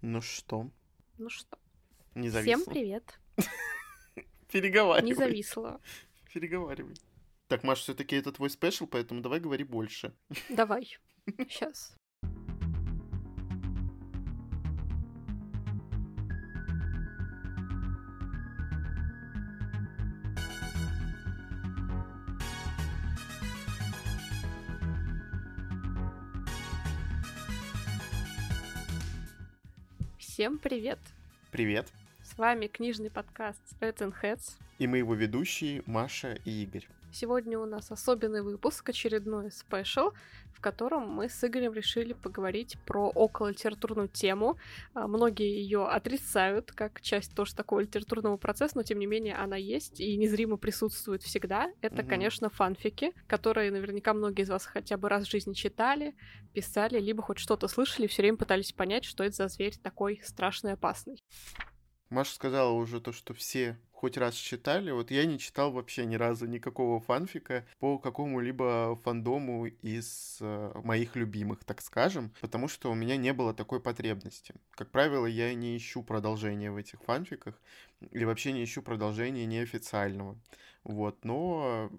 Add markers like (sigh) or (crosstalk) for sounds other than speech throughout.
Ну что? Ну что? Не Всем привет. (laughs) Переговаривай. Не зависло. Переговаривай. Так, Маш, все таки это твой спешл, поэтому давай говори больше. Давай. (laughs) Сейчас. Всем привет. Привет. С вами книжный подкаст Red and Heads. И мы его ведущие Маша и Игорь. Сегодня у нас особенный выпуск, очередной спешл, в котором мы с Игорем решили поговорить про окололитературную тему. А, Многие ее отрицают как часть тоже такого литературного процесса, но тем не менее она есть и незримо присутствует всегда. Это, Мгм. конечно, фанфики, которые наверняка многие из вас хотя бы раз в жизни читали, писали, либо хоть что-то слышали, все время пытались понять, что это за зверь такой страшный и опасный. Маша сказала уже то, что все хоть раз читали. Вот я не читал вообще ни разу никакого фанфика по какому-либо фандому из э, моих любимых, так скажем, потому что у меня не было такой потребности. Как правило, я не ищу продолжения в этих фанфиках или вообще не ищу продолжения неофициального. Вот, но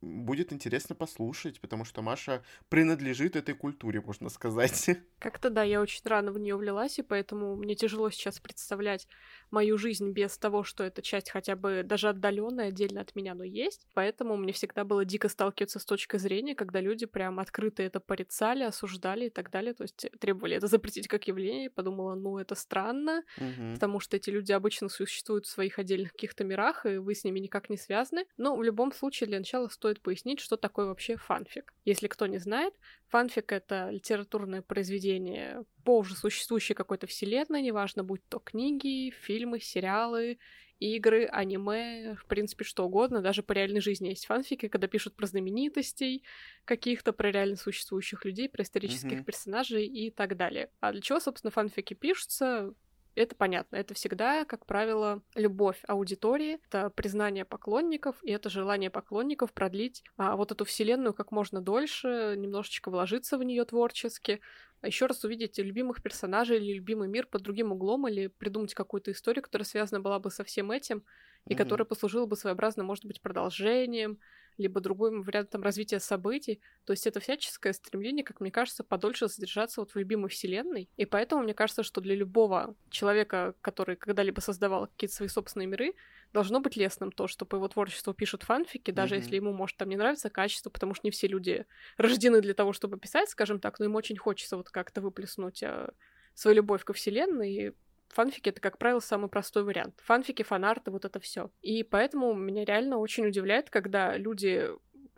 будет интересно послушать, потому что Маша принадлежит этой культуре, можно сказать. Как-то да, я очень рано в нее влилась, и поэтому мне тяжело сейчас представлять мою жизнь без того, что эта часть хотя бы даже отдаленная, отдельно от меня, но есть. Поэтому мне всегда было дико сталкиваться с точкой зрения, когда люди прям открыто это порицали, осуждали и так далее. То есть требовали это запретить как явление. Подумала, ну это странно, Мгм. потому что эти люди обычно существуют в своих отдельных каких-то мирах, и вы с ними никак не связаны. Но в любом случае для начала стоит пояснить, что такое вообще фанфик. Если кто не знает, фанфик — это литературное произведение по уже существующей какой-то вселенной, неважно, будь то книги, фильмы, сериалы, игры, аниме, в принципе, что угодно, даже по реальной жизни есть фанфики, когда пишут про знаменитостей каких-то, про реально существующих людей, про исторических Мгм. персонажей и так далее. А для чего, собственно, фанфики пишутся? Это понятно. Это всегда, как правило, любовь аудитории, это признание поклонников, и это желание поклонников продлить а, вот эту вселенную как можно дольше, немножечко вложиться в нее творчески, а еще раз увидеть любимых персонажей или любимый мир под другим углом, или придумать какую-то историю, которая связана была бы со всем этим, и Мгм. которая послужила бы своеобразно, может быть, продолжением, либо другим вариантом развития событий. То есть это всяческое стремление, как мне кажется, подольше задержаться вот в любимой вселенной. И поэтому мне кажется, что для любого человека, который когда-либо создавал какие-то свои собственные миры, должно быть лестным то, что по его творчеству пишут фанфики, даже Мгм. если ему, может, там не нравится качество, потому что не все люди рождены для того, чтобы писать, скажем так, но им очень хочется вот как-то выплеснуть а, свою любовь ко вселенной, и Фанфики это, как правило, самый простой вариант. Фанфики, фанарты, вот это все. И поэтому меня реально очень удивляет, когда люди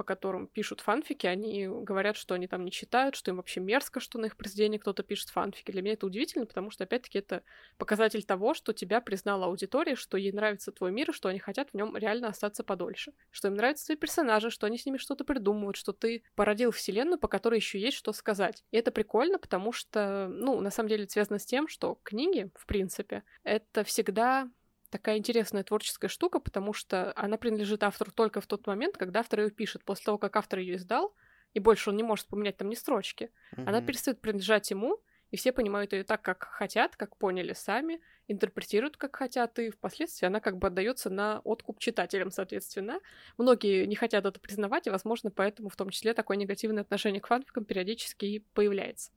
по которым пишут фанфики, они говорят, что они там не читают, что им вообще мерзко, что на их произведении кто-то пишет фанфики. Для меня это удивительно, потому что, опять-таки, это показатель того, что тебя признала аудитория, что ей нравится твой мир, и что они хотят в нем реально остаться подольше. Что им нравятся твои персонажи, что они с ними что-то придумывают, что ты породил вселенную, по которой еще есть что сказать. И это прикольно, потому что, ну, на самом деле это связано с тем, что книги, в принципе, это всегда такая интересная творческая штука, потому что она принадлежит автору только в тот момент, когда автор ее пишет. После того, как автор ее издал, и больше он не может поменять там ни строчки, она Мгм. перестает принадлежать ему, и все понимают ее так, как хотят, как поняли сами, интерпретируют, как хотят, и впоследствии она как бы отдается на откуп читателям, соответственно. Многие не хотят это признавать, и, возможно, поэтому в том числе такое негативное отношение к фанфикам периодически и появляется.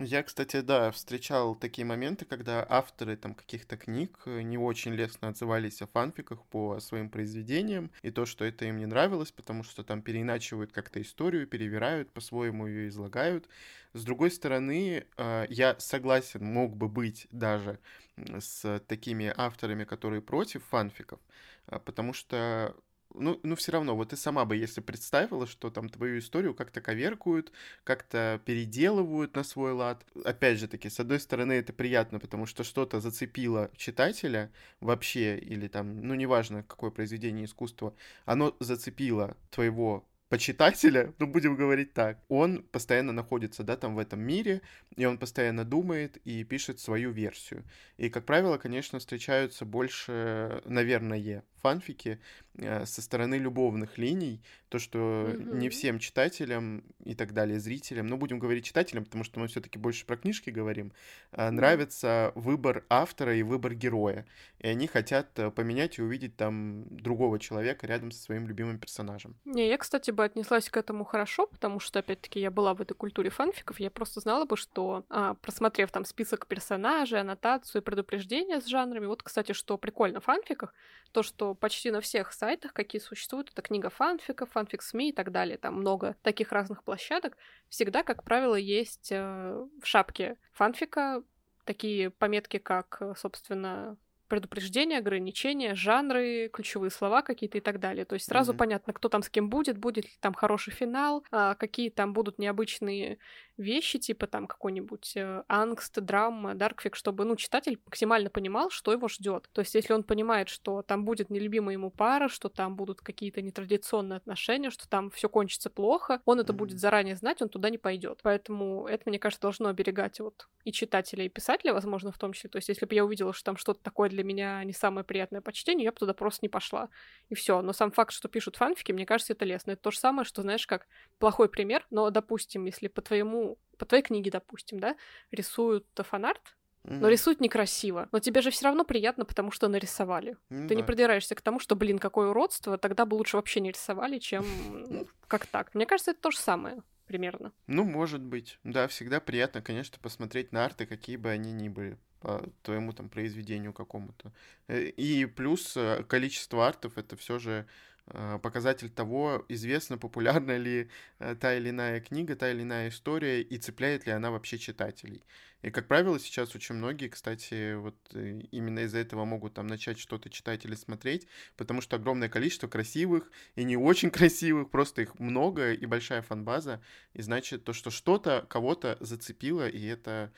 Я, кстати, да, встречал такие моменты, когда авторы там каких-то книг э, не очень лестно отзывались о фанфиках по своим произведениям, и то, что это им не нравилось, потому что там переиначивают как-то историю, перевирают, по-своему ее излагают. С другой стороны, э, я согласен, мог бы быть даже с такими авторами, которые против фанфиков, а, потому что ну, ну все равно, вот ты сама бы, если представила, что там твою историю как-то коверкуют, как-то переделывают на свой лад. Опять же таки, с одной стороны, это приятно, потому что что-то зацепило читателя вообще, или там, ну, неважно, какое произведение искусства, оно зацепило твоего почитателя, (laughs) ну, будем говорить так, он постоянно находится, да, там в этом мире, и он постоянно думает и пишет свою версию. И, как правило, конечно, встречаются больше, наверное, фанфики э, со стороны любовных линий, то, что mm-hmm. не всем читателям и так далее, зрителям, ну, будем говорить читателям, потому что мы все-таки больше про книжки говорим, mm-hmm. нравится выбор автора и выбор героя. И они хотят э, поменять и увидеть там другого человека рядом со своим любимым персонажем. Не, я, кстати, бы отнеслась к этому хорошо, потому что, опять-таки, я была в этой культуре фанфиков, я просто знала бы, что, а, просмотрев там список персонажей, аннотацию предупреждения с жанрами, вот, кстати, что прикольно в фанфиках, то, что почти на всех сайтах, какие существуют, это книга фанфиков, Fanfics.me и так далее, там много таких разных площадок, всегда, как правило, есть э, в шапке фанфика такие пометки, как, собственно, предупреждения, ограничения, жанры, ключевые слова какие-то и так далее. То есть сразу mm-hmm. понятно, кто там с кем будет, будет ли там хороший финал, а, какие там будут необычные вещи, типа там какой-нибудь э, ангст, драма, darkfic, чтобы, ну, читатель максимально понимал, что его ждет. То есть если он понимает, что там будет нелюбимая ему пара, что там будут какие-то нетрадиционные отношения, что там все кончится плохо, он это mm-hmm. будет заранее знать, он туда не пойдет. Поэтому это, мне кажется, должно оберегать вот и читателя, и писателя, возможно, в том числе. То есть если бы я увидела, что там что-то такое для меня не самое приятное по чтению, я бы туда просто не пошла. И все. Но сам факт, что пишут фанфики, мне кажется, это лестно. Это то же самое, что, знаешь, как плохой пример, но, допустим, если по твоему, по твоей книге, допустим, да, рисуют фанарт. Но рисуют некрасиво. Но тебе же все равно приятно, потому что нарисовали. Mm-hmm. Ты не придираешься к тому, что, блин, какое уродство, тогда бы лучше вообще не рисовали, чем (laughs) как так. Мне кажется, это то же самое примерно. Ну, может быть. Да, всегда приятно, конечно, посмотреть на арты, какие бы они ни были по твоему там произведению какому-то. Э, и плюс э, количество артов это все же показатель того, известна, популярна ли та или иная книга, та или иная история, и цепляет ли она вообще читателей. И, как правило, сейчас очень многие, кстати, вот именно из-за этого могут там начать что-то читать или смотреть, потому что огромное количество красивых и не очень (laughs) красивых, просто их много и большая фанбаза, и значит то, что что-то кого-то зацепило, и это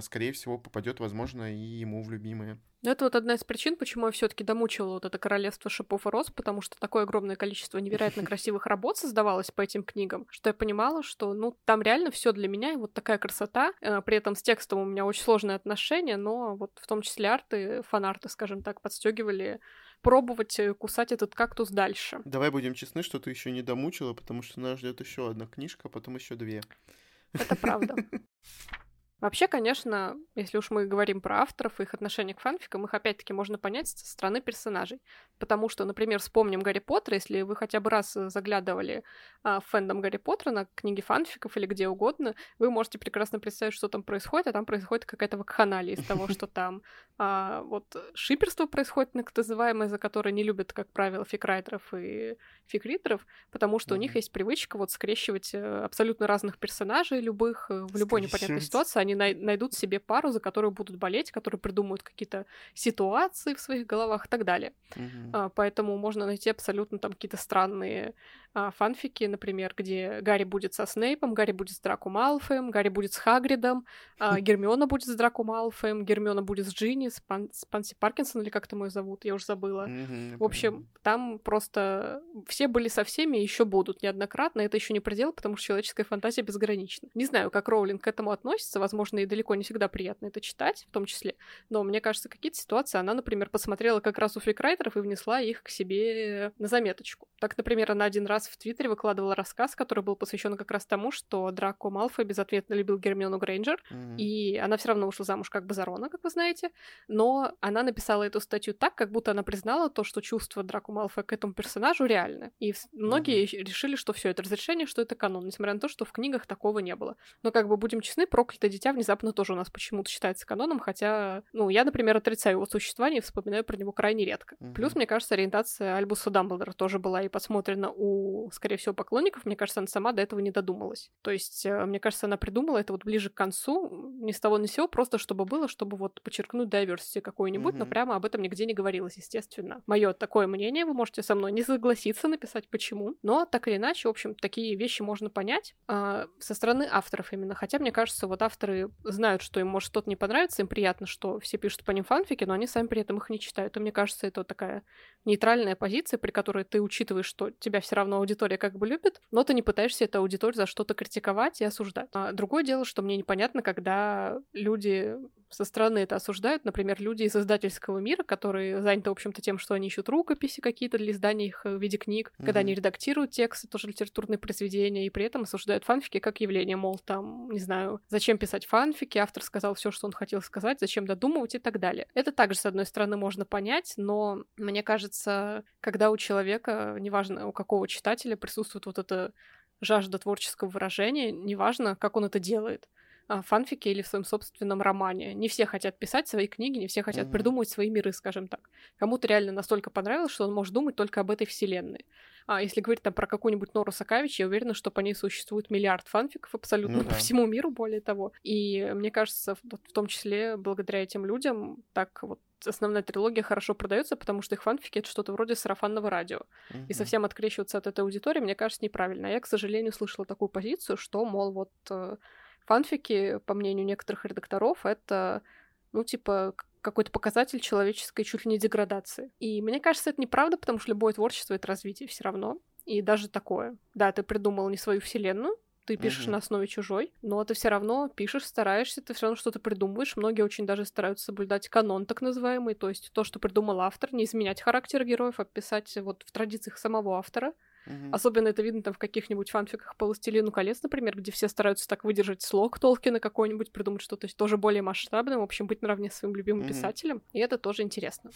скорее всего, попадет, возможно, и ему в любимые. Ну, это вот одна из причин, почему я все-таки домучила вот это королевство шипов и роз, потому что такое огромное количество невероятно (laughs) красивых работ создавалось по этим книгам, что я понимала, что, ну, там реально все для меня, и вот такая красота. Э, при этом с текстом у меня очень сложные отношения, но вот в том числе арты, фанарты, скажем так, подстегивали пробовать э, кусать этот кактус дальше. Давай будем честны, что ты еще не домучила, потому что нас ждет еще одна книжка, а потом еще две. Это правда. (laughs) Вообще, конечно, если уж мы говорим про авторов и их отношение к фанфикам, их опять-таки можно понять со стороны персонажей. Потому что, например, вспомним Гарри Поттера, если вы хотя бы раз заглядывали а, в фэндом Гарри Поттера на книги фанфиков или где угодно, вы можете прекрасно представить, что там происходит, а там происходит какая-то вакханалия из того, что там (laughs) а, вот шиперство происходит, так называемое, за которое не любят, как правило, фикрайтеров и фикритеров, потому что у них есть привычка вот скрещивать э, абсолютно разных персонажей любых э, в любой непонятной ситуации. Они най- найдут себе пару, за которую будут болеть, которые придумают какие-то ситуации в своих головах и так далее. Mm-hmm. А, поэтому можно найти абсолютно там какие-то странные а, фанфики, например, где Гарри будет со Снейпом, Гарри будет с Драко Малфоем, Гарри будет с Хагридом, а, (laughs) Гермиона будет с Драко Малфоем, Гермиона будет с Джинни, с, Пан- с Панси Паркинсон, или как там ее зовут, я уже забыла. Mm-hmm, в общем, там просто все были со всеми и еще будут неоднократно. Это еще не предел, потому что человеческая фантазия безгранична. Не знаю, как Роулинг к этому относится, возможно, и далеко не всегда приятно это читать, в том числе, но мне кажется, какие-то ситуации она, например, посмотрела как раз у фрикрайтеров и внесла их к себе на заметочку. Так, например, она один раз в Твиттере выкладывала рассказ, который был посвящен как раз тому, что Драко Малфой безответно любил Гермиону Грейнджер, mm-hmm. и она все равно вышла замуж как бы за Рона, как вы знаете, но она написала эту статью так, как будто она признала то, что чувства Драко Малфоя к этому персонажу реальны. И многие mm-hmm. решили, что все это разрешение, что это канон, несмотря на то, что в книгах такого не было. Но как бы будем честны, проклятое дитя внезапно тоже у нас почему-то считается каноном, хотя, ну, я, например, отрицаю его существование и вспоминаю про него крайне редко. Mm-hmm. Плюс, мне кажется, ориентация Альбуса Дамблдора тоже была и подсмотрена у, скорее всего, поклонников. Мне кажется, она сама до этого не додумалась. То есть, э, мне кажется, она придумала это вот ближе к концу, ни с того ни с сего, просто чтобы было, чтобы вот подчеркнуть diversity какой-нибудь, mm-hmm. но прямо об этом нигде не говорилось, естественно. Мое такое мнение, вы можете со мной не согласиться, написать почему, но так или иначе, в общем, такие вещи можно понять э, со стороны авторов именно. Хотя, мне кажется, вот авторы знают, что им может что-то не понравится, им приятно, что все пишут по ним фанфики, но они сами при этом их не читают. И мне кажется, это вот такая нейтральная позиция, при которой ты учитываешь, что тебя все равно аудитория как бы любит, но ты не пытаешься эту аудиторию за что-то критиковать и осуждать. А другое дело, что мне непонятно, когда люди со стороны это осуждают, например, люди из издательского мира, которые заняты, в общем-то, тем, что они ищут рукописи какие-то для издания их в виде книг, mm-hmm. когда они редактируют тексты, тоже литературные произведения, и при этом осуждают фанфики как явление, мол, там, не знаю, зачем писать фанфики, автор сказал все, что он хотел сказать, зачем додумывать и так далее. Это также, с одной стороны, можно понять, но мне кажется, когда у человека, неважно у какого читателя, присутствует вот эта жажда творческого выражения, неважно, как он это делает а, фанфике или в своем собственном романе. Не все хотят писать свои книги, не все хотят mm-hmm. придумывать свои миры, скажем так. Кому-то реально настолько понравилось, что он может думать только об этой вселенной. А если говорить там про какую-нибудь Нору Сакавич, я уверена, что по ней существует миллиард фанфиков абсолютно ну, да. по всему миру, более того. И мне кажется, в, том числе благодаря этим людям так вот основная трилогия хорошо продается, потому что их фанфики это что-то вроде сарафанного радио. Mm-hmm. И совсем открещиваться от этой аудитории, мне кажется, неправильно. А я, к сожалению, слышала такую позицию, что, мол, вот э, фанфики, по мнению некоторых редакторов, это, ну, типа, какой-то показатель человеческой чуть ли не деградации. И мне кажется, это неправда, потому что любое творчество — это развитие все равно. И даже такое. Да, ты придумал не свою вселенную, ты пишешь mm-hmm. на основе чужой, но ты все равно пишешь, стараешься, ты все равно что-то придумываешь. Многие очень даже стараются соблюдать канон так называемый, то есть то, что придумал автор, не изменять характер героев, а писать вот в традициях самого автора. Mm-hmm. Особенно это видно там в каких-нибудь фанфиках по «Властелину колец», например, где все стараются так выдержать слог Толкина какой-нибудь, придумать что-то тоже более масштабное, в общем, быть наравне с своим любимым mm-hmm. писателем, и это тоже интересно.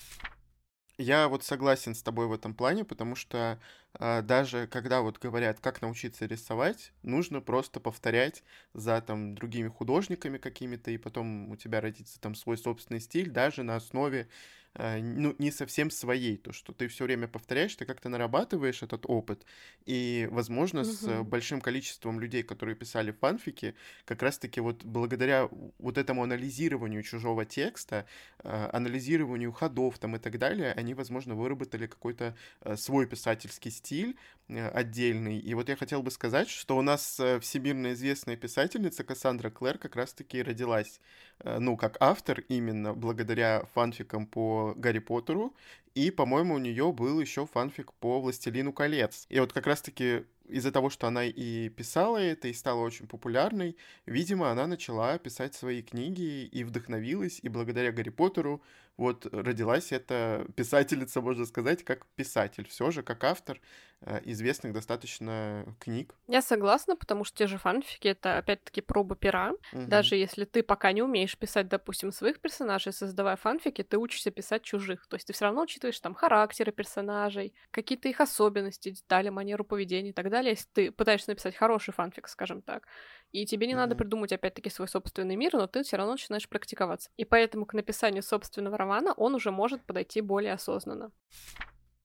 Я вот согласен с тобой в этом плане, потому что э, даже когда вот говорят, как научиться рисовать, нужно просто повторять за там другими художниками какими-то, и потом у тебя родится там свой собственный стиль, даже на основе ну, не совсем своей, то, что ты все время повторяешь, ты как-то нарабатываешь этот опыт, и, возможно, угу. с большим количеством людей, которые писали фанфики, как раз-таки вот благодаря вот этому анализированию чужого текста, э, анализированию ходов там и так далее, они, возможно, выработали какой-то э, свой писательский стиль отдельный. И вот я хотел бы сказать, что у нас всемирно известная писательница Кассандра Клэр как раз-таки родилась, ну, как автор именно благодаря фанфикам по Гарри Поттеру, и, по-моему, у нее был еще фанфик по Властелину колец. И вот как раз-таки из-за того, что она и писала это, и стала очень популярной, видимо, она начала писать свои книги и вдохновилась, и благодаря Гарри Поттеру вот родилась эта писательница, можно сказать, как писатель, все же как автор э, известных достаточно книг. Я согласна, потому что те же фанфики это опять-таки проба пера. Угу. Даже если ты пока не умеешь писать, допустим, своих персонажей, создавая фанфики, ты учишься писать чужих. То есть ты все равно учитываешь там характеры персонажей, какие-то их особенности, детали, манеру поведения и так далее. Если ты пытаешься написать хороший фанфик, скажем так, и тебе не mm-hmm. надо придумать, опять-таки, свой собственный мир, но ты все равно начинаешь практиковаться. И поэтому к написанию собственного романа он уже может подойти более осознанно.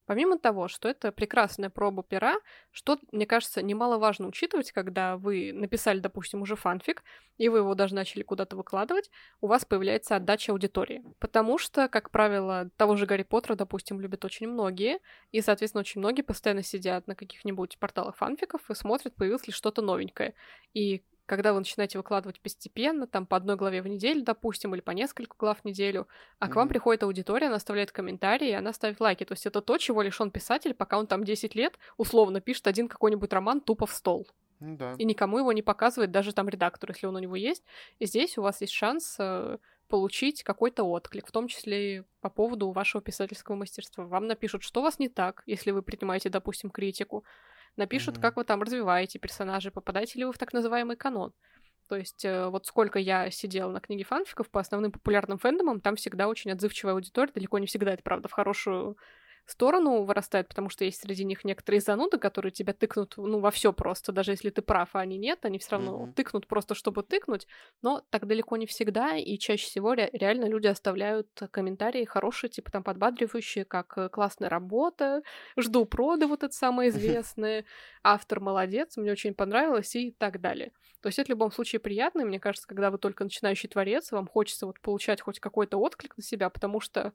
Помимо того, что это прекрасная проба пера, что, мне кажется, немаловажно учитывать, когда вы написали, допустим, уже фанфик, и вы его даже начали куда-то выкладывать, у вас появляется отдача аудитории. Потому что, как правило, того же Гарри Поттера, допустим, любят очень многие, и, соответственно, очень многие постоянно сидят на каких-нибудь порталах фанфиков и смотрят, появилось ли что-то новенькое. И когда вы начинаете выкладывать постепенно, там по одной главе в неделю, допустим, или по несколько глав в неделю, а mm-hmm. к вам приходит аудитория, она оставляет комментарии, и она ставит лайки. То есть это то, чего лишен писатель, пока он там 10 лет условно пишет один какой-нибудь роман тупо в стол. Mm-hmm. Да. И никому его не показывает, даже там редактор, если он у него есть. И здесь у вас есть шанс э, получить какой-то отклик, в том числе по поводу вашего писательского мастерства. Вам напишут, что у вас не так, если вы принимаете, допустим, критику напишут, mm-hmm. как вы там развиваете персонажей, попадаете ли вы в так называемый канон. То есть э, вот сколько я сидела на книге фанфиков по основным популярным фэндомам, там всегда очень отзывчивая аудитория, далеко не всегда это, правда, в хорошую сторону вырастает, потому что есть среди них некоторые зануды, которые тебя тыкнут, ну, во все просто, даже если ты прав, а они нет, они все равно mm-hmm. тыкнут просто, чтобы тыкнуть, но так далеко не всегда, и чаще всего ре- реально люди оставляют комментарии хорошие, типа там подбадривающие, как э, классная работа, жду проды, вот это самое (laughs) известное, автор молодец, мне очень понравилось и так далее. То есть это в любом случае приятно, и мне кажется, когда вы только начинающий творец, вам хочется вот получать хоть какой-то отклик на себя, потому что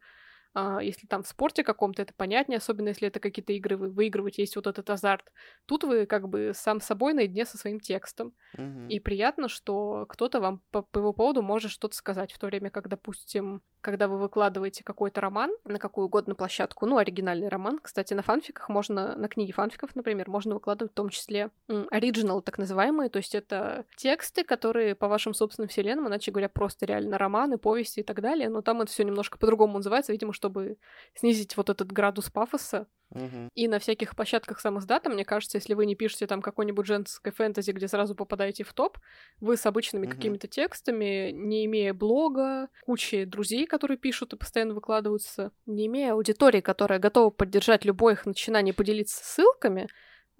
если там в спорте каком-то, это понятнее, особенно если это какие-то игры, вы выигрываете, есть вот этот азарт. Тут вы как бы сам собой наедине со своим текстом. Угу. И приятно, что кто-то вам по, по его поводу может что-то сказать, в то время как, допустим, когда вы выкладываете какой-то роман на какую угодно площадку, ну, оригинальный роман, кстати, на фанфиках можно, на книге фанфиков, например, можно выкладывать в том числе оригинал, так называемые, то есть это тексты, которые по вашим собственным вселенным, иначе говоря, просто реально романы, повести и так далее, но там это все немножко по-другому называется, видимо, чтобы снизить вот этот градус пафоса, Мгм. и на всяких площадках самоздата, мне кажется, если вы не пишете там какой-нибудь женской фэнтези, где сразу попадаете в топ, вы с обычными Мгм. какими-то текстами, не имея блога, кучи друзей, которые пишут и постоянно выкладываются, не имея аудитории, которая готова поддержать любое их начинание поделиться ссылками,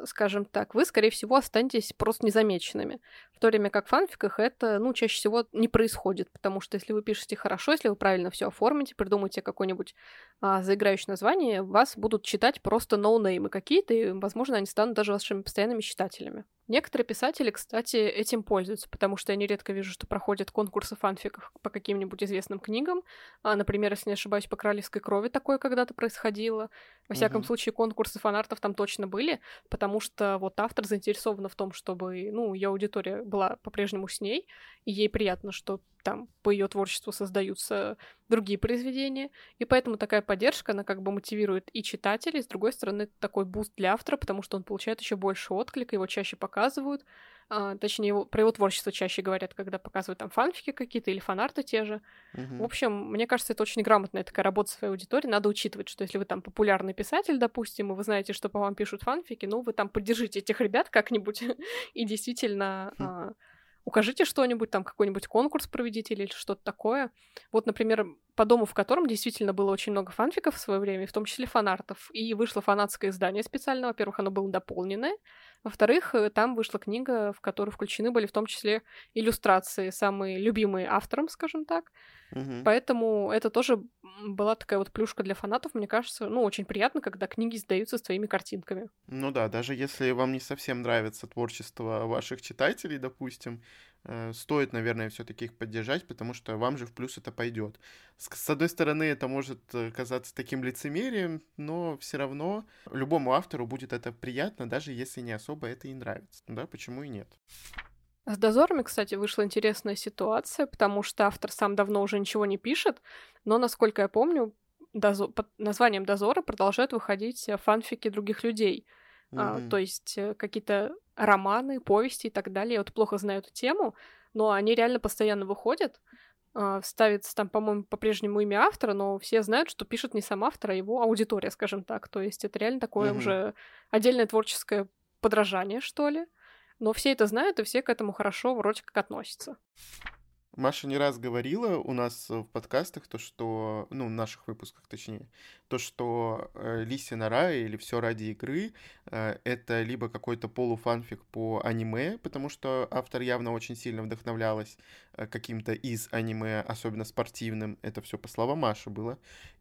скажем так, вы, скорее всего, останетесь просто незамеченными. В то время как в фанфиках это, ну, чаще всего не происходит, потому что если вы пишете хорошо, если вы правильно все оформите, придумаете какое-нибудь а, заиграющее название, вас будут читать просто ноунеймы какие-то, и, возможно, они станут даже вашими постоянными читателями. Некоторые писатели, кстати, этим пользуются, потому что я нередко вижу, что проходят конкурсы фанфиков по каким-нибудь известным книгам. А, например, если не ошибаюсь, по «Королевской крови» такое когда-то происходило. Во всяком Мгм. случае, конкурсы фанартов там точно были, потому что вот автор заинтересована в том, чтобы, ну, ее аудитория была по-прежнему с ней, и ей приятно, что там по ее творчеству создаются другие произведения, и поэтому такая поддержка, она как бы мотивирует и читателей, с другой стороны, это такой boost для автора, потому что он получает еще больше отклика, его чаще показывают, а, точнее, его, про его творчество чаще говорят, когда показывают там фанфики какие-то или фанарты те же. В Мгм. общем, мне кажется, это очень грамотная такая работа своей аудитории. Надо учитывать, что если вы там популярный писатель, допустим, и вы знаете, что по вам пишут фанфики, ну, вы там поддержите этих ребят как-нибудь (laughs) и действительно Хм. а, укажите что-нибудь, там какой-нибудь конкурс проведите или что-то такое. Вот, например, по дому, в котором действительно было очень много фанфиков в свое время, в том числе фанартов, и вышло фанатское издание специально. Во-первых, оно было дополненное. Во-вторых, э, там вышла книга, в которую включены были в том числе иллюстрации, самые любимые автором, скажем так. Мгм. Поэтому это тоже была такая вот плюшка для фанатов, мне кажется, ну, очень приятно, когда книги сдаются с твоими картинками. Ну да, даже если вам не совсем нравится творчество ваших читателей, допустим, стоит, наверное, все-таки их поддержать, потому что вам же в плюс это пойдет. С, одной стороны, это может э, казаться таким лицемерием, но все равно любому автору будет это приятно, даже если не особо это и нравится. Да, почему и нет? С дозорами, кстати, вышла интересная ситуация, потому что автор сам давно уже ничего не пишет, но, насколько я помню, дозо- под названием дозора продолжают выходить э, фанфики других людей. А, Мгм. то есть э, какие-то романы, повести и так далее. Я вот плохо знаю эту тему, но они реально постоянно выходят. А, ставится там, по-моему, по-прежнему имя автора, но все знают, что пишет не сам автор, а его аудитория, скажем так. То есть это реально такое Мгм. уже отдельное творческое подражание, что ли. Но все это знают, и все к этому хорошо вроде как относятся. Маша не раз говорила у нас в подкастах то, что, ну, в наших выпусках точнее, то, что э, Лисья нора или все ради игры э, это либо какой-то полуфанфик по аниме, потому что автор явно очень сильно вдохновлялась э, каким-то из аниме, особенно спортивным. Это все по словам Маши было.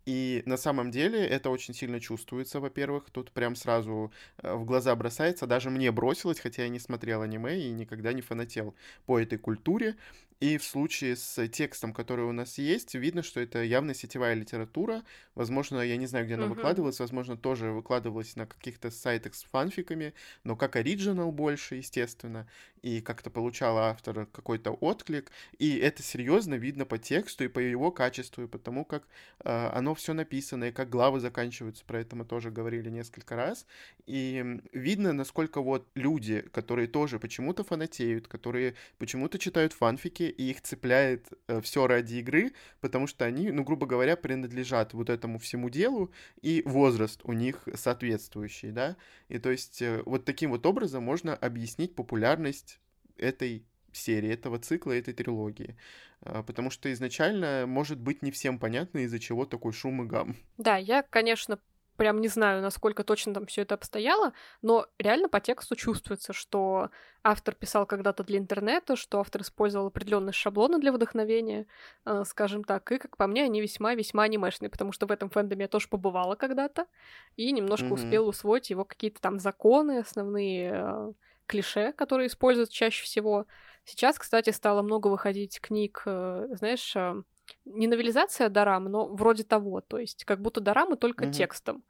И на самом деле это очень сильно чувствуется, во-первых, тут прям сразу э, в глаза бросается, даже мне бросилось, хотя я не смотрел аниме и никогда не фанател по этой культуре. И в случае с текстом, который у нас есть, видно, что это явно сетевая литература. Возможно, я не знаю, где она Мгм. выкладывалась, возможно, тоже выкладывалась на каких-то сайтах с фанфиками, но как оригинал больше, естественно, и как-то получала автора какой-то отклик. И это серьезно видно по тексту и по его качеству, и потому как э, оно все написано, и как главы заканчиваются, про это мы тоже говорили несколько раз. И видно, насколько вот люди, которые тоже почему-то фанатеют, которые почему-то читают фанфики, и их цепляет все ради игры, потому что они, ну, грубо говоря, принадлежат вот этому всему делу, и возраст у них соответствующий, да. И то есть э, вот таким вот образом можно объяснить популярность этой серии, этого цикла, этой трилогии. А, Потому что изначально может быть не всем понятно, из-за чего такой шум и гам. Да, я, конечно, прям не знаю, насколько точно там все это обстояло, но реально по тексту чувствуется, что автор писал когда-то для интернета, что автор использовал определенные шаблоны для вдохновения, э, скажем так, и, как по мне, они весьма-весьма анимешные, потому что в этом фэндоме я тоже побывала когда-то и немножко Мгм. успела усвоить его какие-то там законы, основные э, клише, которые используют чаще всего. Сейчас, кстати, стало много выходить книг, э, знаешь, э, не новелизация Дорам, но вроде того, то есть как будто Дорамы только Мгм. текстом.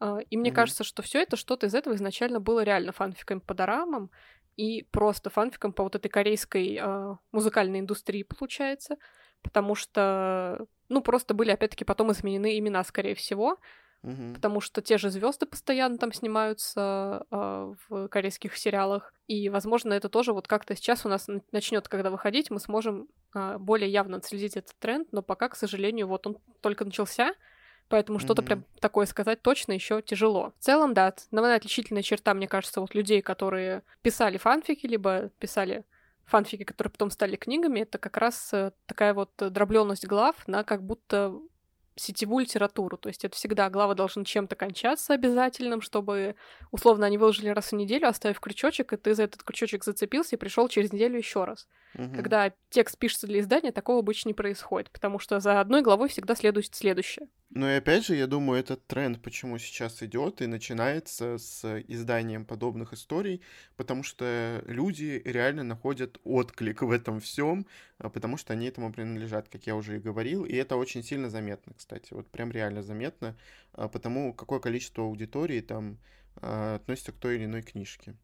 А, И мне Мгм. кажется, что все это что-то из этого изначально было реально фанфиками по дорамам и просто фанфиком по вот этой корейской а, музыкальной индустрии получается, потому что Ну, просто были, опять-таки, потом изменены имена, скорее всего, Мгм. потому что те же звезды постоянно там снимаются э, в корейских сериалах. И, возможно, это тоже вот как-то сейчас у нас начнет, когда выходить, мы сможем э, более явно отследить этот тренд, но пока, к сожалению, вот он только начался, поэтому что-то Мгм. прям такое сказать точно еще тяжело. В целом, да, основная отличительная черта, мне кажется, вот людей, которые писали фанфики, либо писали фанфики, которые потом стали книгами, это как раз э, такая вот дробленность глав на как будто сетевую литературу. То есть это всегда главы должны чем-то кончаться обязательным, чтобы условно они выложили раз в неделю, оставив крючочек, и ты за этот крючочек зацепился и пришел через неделю еще раз. Мгм. Когда текст пишется для издания, такого обычно не происходит, потому что за одной главой всегда следует следующее. Ну и опять же, я думаю, этот тренд, почему сейчас идет и начинается с изданием подобных историй, потому что люди реально находят отклик в этом всем, потому что они этому принадлежат, как я уже и говорил, и это очень сильно заметно, кстати, вот прям реально заметно, а, потому какое количество аудитории там а, относится к той или иной книжке.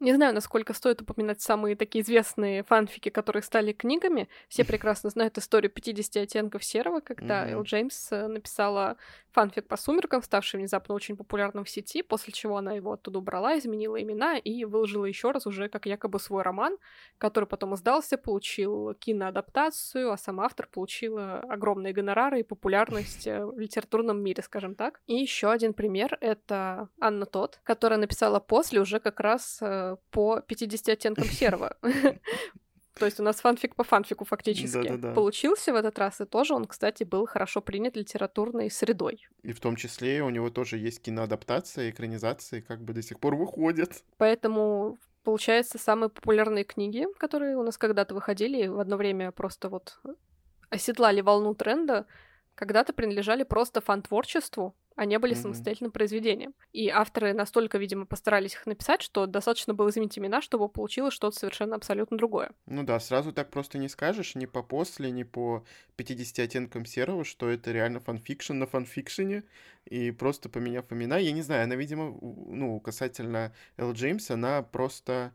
Не знаю, насколько стоит упоминать самые такие известные фанфики, которые стали книгами. Все прекрасно знают историю 50 оттенков серого, когда Мгм. Эл Джеймс э, написала фанфик по сумеркам, ставший внезапно очень популярным в сети, после чего она его оттуда убрала, изменила имена и выложила еще раз уже как якобы свой роман, который потом издался, получил киноадаптацию, а сам автор получила огромные гонорары и популярность э, в литературном мире, скажем так. И еще один пример — это Анна Тот, которая написала после уже как раз э, по 50 оттенкам (laughs) серого. (laughs) То есть у нас фанфик по фанфику фактически получился в этот раз, и тоже он, кстати, был хорошо принят литературной средой. И в том числе у него тоже есть киноадаптация, экранизации, как бы до сих пор выходят. Поэтому, получается, самые популярные книги, которые у нас когда-то выходили, в одно время просто вот оседлали волну тренда, когда-то принадлежали просто фан-творчеству, а не были Мгм. самостоятельным произведением. И авторы настолько, видимо, постарались их написать, что достаточно было изменить имена, чтобы получилось что-то совершенно абсолютно другое. Ну да, сразу так просто не скажешь, ни по после, ни по 50 оттенкам серого, что это реально фанфикшн на фанфикшене, и просто поменяв имена, я не знаю, она, видимо, ну, касательно Эл Джеймса, она просто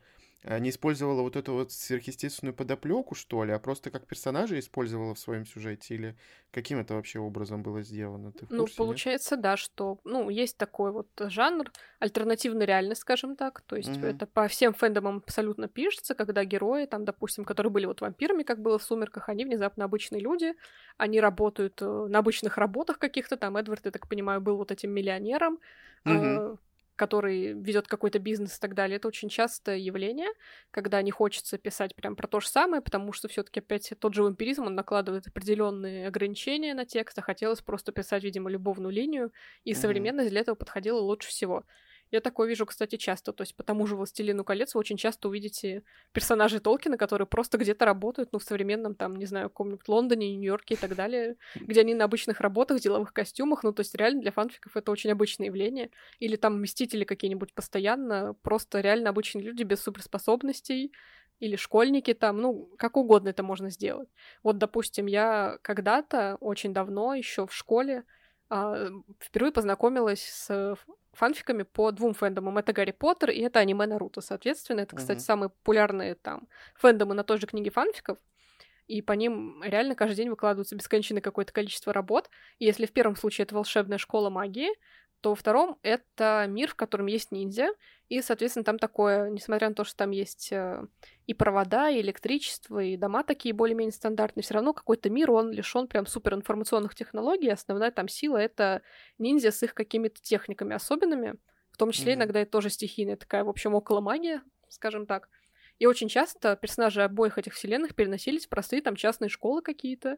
не использовала вот эту вот сверхъестественную подоплеку, что ли, а просто как персонажа использовала в своем сюжете, или каким это вообще образом было сделано? Ты Ну, курсе, нет? получается, да, что, ну, есть такой вот жанр, альтернативная реальность, скажем так, то есть Мгм. это по всем фэндомам абсолютно пишется, когда герои, там, допустим, которые были вот вампирами, как было в «Сумерках», они внезапно обычные люди, они работают э, на обычных работах каких-то, там, Эдвард, я так понимаю, был вот этим миллионером, Мгм. Который ведет какой-то бизнес и так далее. Это очень частое явление, когда не хочется писать прям про то же самое, потому что все-таки опять тот же вампиризм, он накладывает определенные ограничения на текст, а хотелось просто писать, видимо, любовную линию, и Мгм. современность для этого подходила лучше всего. Я такое вижу, кстати, часто. То есть по тому же «Властелину колец» вы очень часто увидите персонажей Толкина, которые просто где-то работают, ну, в современном, там, не знаю, каком-нибудь Лондоне, Нью-Йорке и так далее, где они на обычных работах, деловых костюмах. Ну, то есть реально для фанфиков это очень обычное явление. Или там Мстители какие-нибудь постоянно, просто реально обычные люди без суперспособностей, или школьники там, ну, как угодно это можно сделать. Вот, допустим, я когда-то, очень давно, еще в школе, а, впервые познакомилась с фанфиками по двум фэндомам. Это Гарри Поттер и это аниме Наруто. Соответственно, это, кстати, Мгм. самые популярные там фэндомы на той же книге фанфиков. И по ним реально каждый день выкладывается бесконечное какое-то количество работ. И если в первом случае это волшебная школа магии, то во втором это мир, в котором есть ниндзя. И, соответственно, там такое, несмотря на то, что там есть э, и провода, и электричество, и дома такие более-менее стандартные, все равно какой-то мир, он лишен прям суперинформационных технологий. Основная там сила — это ниндзя с их какими-то техниками особенными. В том числе Мгм. иногда это тоже стихийная такая, в общем, около магия, скажем так. И очень часто персонажи обоих этих вселенных переносились в простые там частные школы какие-то,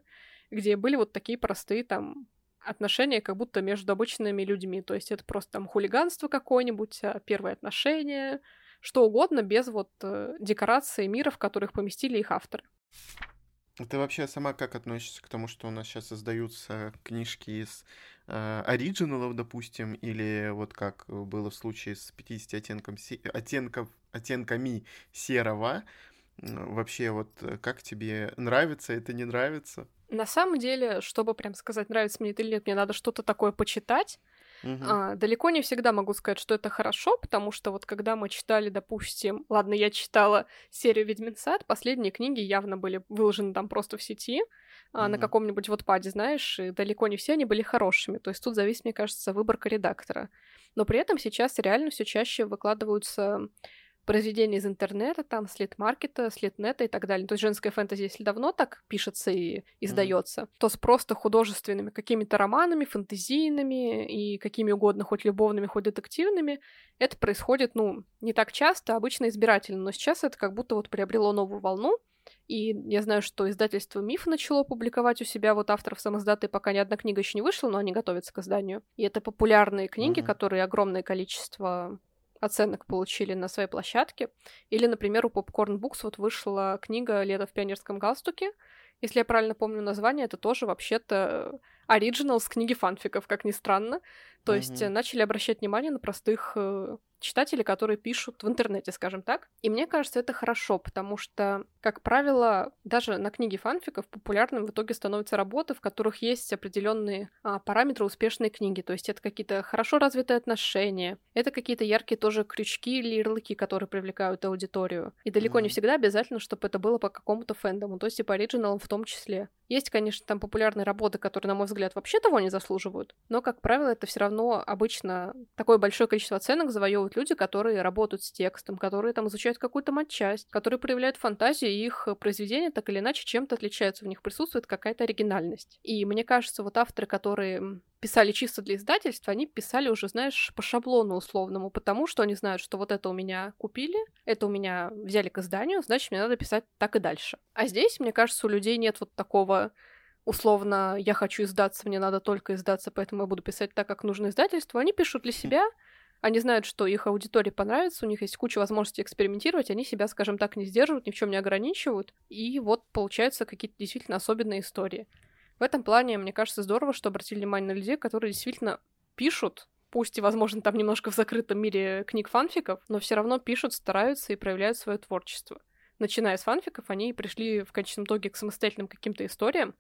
где были вот такие простые там отношения как будто между обычными людьми. То есть это просто там хулиганство какое-нибудь, а, первые отношения, что угодно, без вот э, декорации мира, в которых поместили их авторы. А Ты вообще сама как относишься к тому, что у нас сейчас создаются книжки из э, оригиналов, допустим, или вот как было в случае с 50 оттенком, оттенков, оттенками серого? Вообще, вот э, как тебе нравится это, не нравится? На самом деле, чтобы прям сказать, нравится мне это или нет, мне надо что-то такое почитать. Мгм. А, далеко не всегда могу сказать, что это хорошо, потому что вот когда мы читали, допустим, ладно, я читала серию «Ведьмин сад», последние книги явно были выложены там просто в сети, а, mm-hmm. на каком-нибудь вот паде, знаешь, и далеко не все они были хорошими. То есть тут зависит, мне кажется, выборка редактора. Но при этом сейчас реально все чаще выкладываются произведения из интернета, там, с лид-маркета, с лид-нета и так далее. То есть женская фэнтези, если давно так пишется и издается, mm-hmm. то с просто художественными какими-то романами, фэнтезийными и какими угодно, хоть любовными, хоть детективными, это происходит, ну, не так часто, обычно избирательно, но сейчас это как будто вот приобрело новую волну, и я знаю, что издательство «Миф» начало публиковать у себя вот авторов самоздаты, пока ни одна книга еще не вышла, но они готовятся к изданию. И это популярные книги, mm-hmm. которые огромное количество оценок получили на своей площадке. Или, например, у Popcorn Books вот вышла книга «Лето в пионерском галстуке». Если я правильно помню название, это тоже вообще-то оригинал с книги фанфиков, как ни странно. То mm-hmm. есть начали обращать внимание на простых э, читатели, которые пишут в интернете, скажем так. И мне кажется, это хорошо, потому что, как правило, даже на книге фанфиков популярным в итоге становятся работы, в которых есть определенные а, параметры успешной книги. То есть это какие-то хорошо развитые отношения, это какие-то яркие тоже крючки или ярлыки, которые привлекают аудиторию. И далеко mm-hmm. не всегда обязательно, чтобы это было по какому-то фэндому, то есть и по оригиналам в том числе. Есть, конечно, там популярные работы, которые, на мой взгляд, вообще того не заслуживают, но, как правило, это все равно обычно такое большое количество оценок завоевывают люди, которые работают с текстом, которые там изучают какую-то матчасть, которые проявляют фантазию, и их произведения так или иначе чем-то отличаются, в них присутствует какая-то оригинальность. И мне кажется, вот авторы, которые писали чисто для издательства, они писали уже, знаешь, по шаблону условному, потому что они знают, что вот это у меня купили, это у меня взяли к изданию, значит, мне надо писать так и дальше. А здесь, мне кажется, у людей нет вот такого условно, я хочу издаться, мне надо только издаться, поэтому я буду писать так, как нужно издательству. Они пишут для себя, они знают, что их аудитории понравится, у них есть куча возможностей экспериментировать, они себя, скажем так, не сдерживают, ни в чем не ограничивают, и вот получаются какие-то действительно особенные истории. В этом плане, мне кажется, здорово, что обратили внимание на людей, которые действительно пишут, пусть и, возможно, там немножко в закрытом мире книг фанфиков, но все равно пишут, стараются и проявляют свое творчество. Начиная с фанфиков, они пришли в конечном итоге к самостоятельным каким-то историям,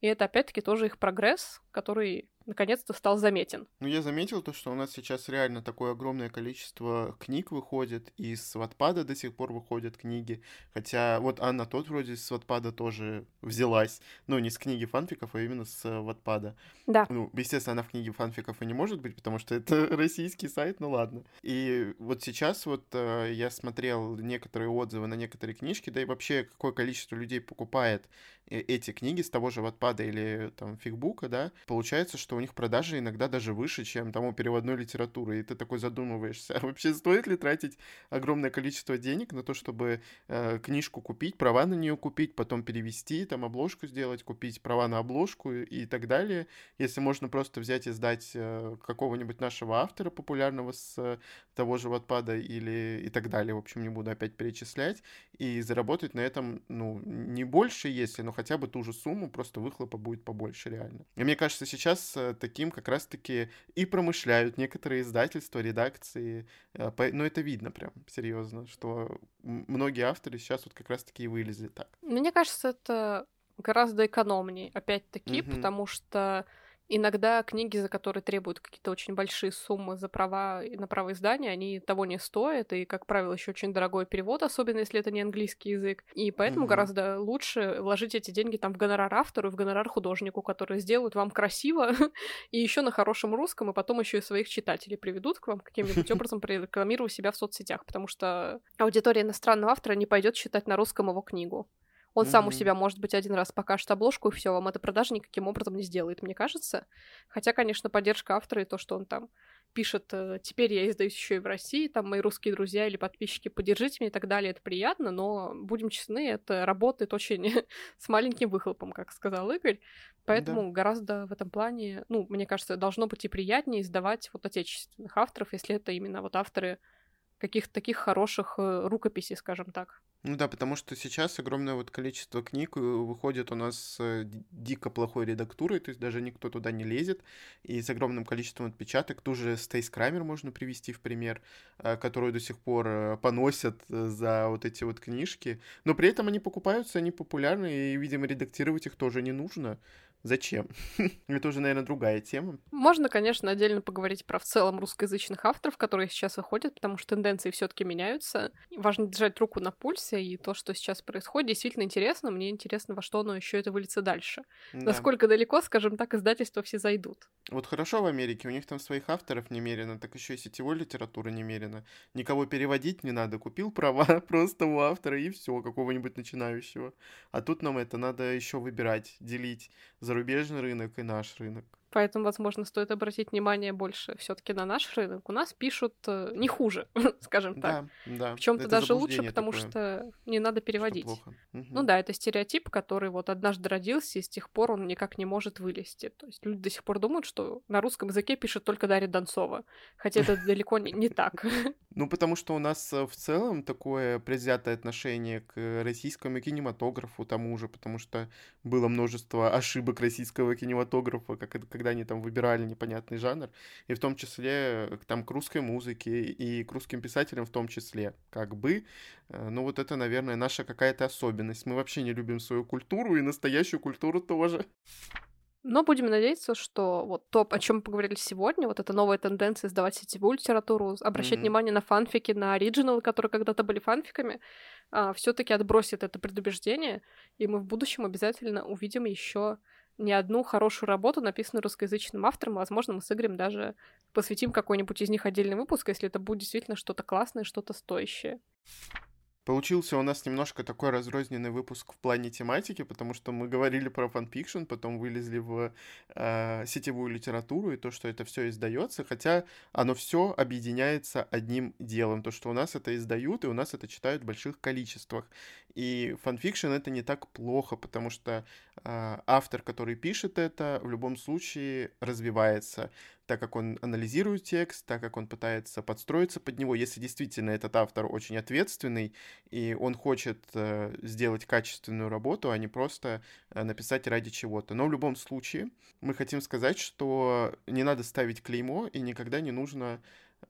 и это, опять-таки, тоже их прогресс, который наконец-то стал заметен. Ну, я заметил то, что у нас сейчас реально такое огромное количество книг выходит, и с Ватпада до сих пор выходят книги, хотя вот Анна тот вроде с Ватпада тоже взялась, ну, не с книги фанфиков, а именно с Ватпада. Да. Ну, естественно, она в книге фанфиков и не может быть, потому что это (laughs) российский сайт, ну ладно. И вот сейчас вот э, я смотрел некоторые отзывы на некоторые книжки, да и вообще какое количество людей покупает э, эти книги с того же Ватпада или там Фигбука, да, получается, что у них продажи иногда даже выше, чем там у переводной литературы, и ты такой задумываешься, а вообще стоит ли тратить огромное количество денег на то, чтобы э, книжку купить, права на нее купить, потом перевести, там обложку сделать, купить права на обложку и так далее, если можно просто взять и сдать э, какого-нибудь нашего автора популярного с э, того же Ватпада или и так далее, в общем, не буду опять перечислять, и заработать на этом, ну, не больше, если, но хотя бы ту же сумму, просто выхлопа будет побольше реально. И мне кажется, сейчас э, таким как раз-таки и промышляют некоторые издательства, редакции. Э, Но ну, это видно прям, серьезно, что многие авторы сейчас вот как раз-таки и вылезли так. Мне кажется, это гораздо экономнее, опять-таки, угу. потому что Иногда книги, за которые требуют какие-то очень большие суммы за права на право издания, они того не стоят, и, как правило, еще очень дорогой перевод, особенно если это не английский язык. И поэтому mm-hmm. гораздо лучше вложить эти деньги там в гонорар автору, в гонорар художнику, которые сделают вам красиво, (laughs) и еще на хорошем русском, и потом еще и своих читателей приведут к вам каким-нибудь (laughs) образом, прорекламируя себя в соцсетях, потому что аудитория иностранного автора не пойдет читать на русском его книгу. Он mm-hmm. сам у себя, может быть, один раз покажет обложку, и все, вам это продажа никаким образом не сделает, мне кажется. Хотя, конечно, поддержка автора и то, что он там пишет, э, теперь я издаюсь еще и в России, там мои русские друзья или подписчики, поддержите меня и так далее, это приятно, но, будем честны, это работает очень (laughs) с маленьким выхлопом, как сказал Игорь, поэтому да. гораздо в этом плане, ну, мне кажется, должно быть и приятнее издавать вот отечественных авторов, если это именно вот авторы каких-то таких хороших э, рукописей, скажем так. Ну да, потому что сейчас огромное вот количество книг э, выходит у нас с э, дико плохой редактурой, то есть даже никто туда не лезет, и с огромным количеством отпечаток. Ту же Стейс Крамер можно привести в пример, которую до сих пор поносят за вот эти вот книжки, но при этом они покупаются, они популярны, и, видимо, редактировать их тоже не нужно. Зачем? (laughs) Это уже, наверное, другая тема. Можно, конечно, отдельно поговорить про в целом русскоязычных авторов, которые сейчас выходят, потому что тенденции все таки меняются. Важно держать руку на пульсе, и то, что сейчас происходит, действительно интересно. Мне интересно, во что оно еще это выльется дальше. Да. Насколько далеко, скажем так, издательства все зайдут. Вот хорошо в Америке, у них там своих авторов немерено, так еще и сетевой литературы немерено. Никого переводить не надо, купил права (laughs) просто у автора и все, какого-нибудь начинающего. А тут нам это надо еще выбирать, делить зарубежный рынок и наш рынок. Поэтому, возможно, стоит обратить внимание больше все-таки на наш рынок. У нас пишут э, не хуже, (laughs) скажем так. Да, да. В чем-то даже лучше, потому такое, что не надо переводить. Угу. Ну да, это стереотип, который вот однажды родился, и с тех пор он никак не может вылезти. То есть люди до сих пор думают, что на русском языке пишет только Дарья Донцова. Хотя это далеко не, не так. (laughs) Ну, потому что у нас э, в целом такое предвзятое отношение к российскому кинематографу тому же, потому что было множество ошибок российского кинематографа, как когда они там выбирали непонятный жанр, и в том числе э, там к русской музыке и к русским писателям в том числе, как бы. Э, ну вот это, наверное, наша какая-то особенность. Мы вообще не любим свою культуру и настоящую культуру тоже. Но будем надеяться, что вот то, о чем мы поговорили сегодня, вот эта новая тенденция сдавать сетевую литературу, обращать mm-hmm. внимание на фанфики, на оригиналы, которые когда-то были фанфиками, а, все-таки отбросит это предубеждение, и мы в будущем обязательно увидим еще не одну хорошую работу, написанную русскоязычным автором. Возможно, мы с Игорем даже посвятим какой-нибудь из них отдельный выпуск, если это будет действительно что-то классное, что-то стоящее. Получился у нас немножко такой разрозненный выпуск в плане тематики, потому что мы говорили про фанфикшн, потом вылезли в э, сетевую литературу и то, что это все издается, хотя оно все объединяется одним делом, то, что у нас это издают, и у нас это читают в больших количествах. И фанфикшн это не так плохо, потому что э, автор, который пишет это, в любом случае развивается так как он анализирует текст, так как он пытается подстроиться под него, если действительно этот автор очень ответственный, и он хочет э, сделать качественную работу, а не просто э, написать ради чего-то. Но в любом случае мы хотим сказать, что не надо ставить клеймо, и никогда не нужно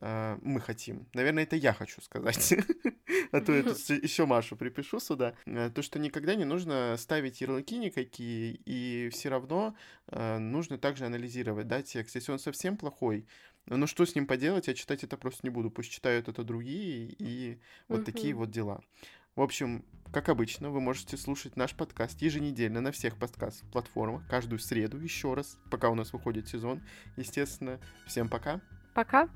мы хотим. Наверное, это я хочу сказать. (laughs) а то я тут (laughs) еще Машу припишу сюда. Э, то, что никогда не нужно ставить ярлыки никакие, и все равно э, нужно также анализировать, да, текст. Если он совсем плохой, ну что с ним поделать, я читать это просто не буду. Пусть читают это другие, и вот такие вот дела. В общем, как обычно, вы можете слушать наш подкаст еженедельно на всех подкаст-платформах, каждую среду еще раз, пока у нас выходит сезон. Естественно, всем пока. Пока.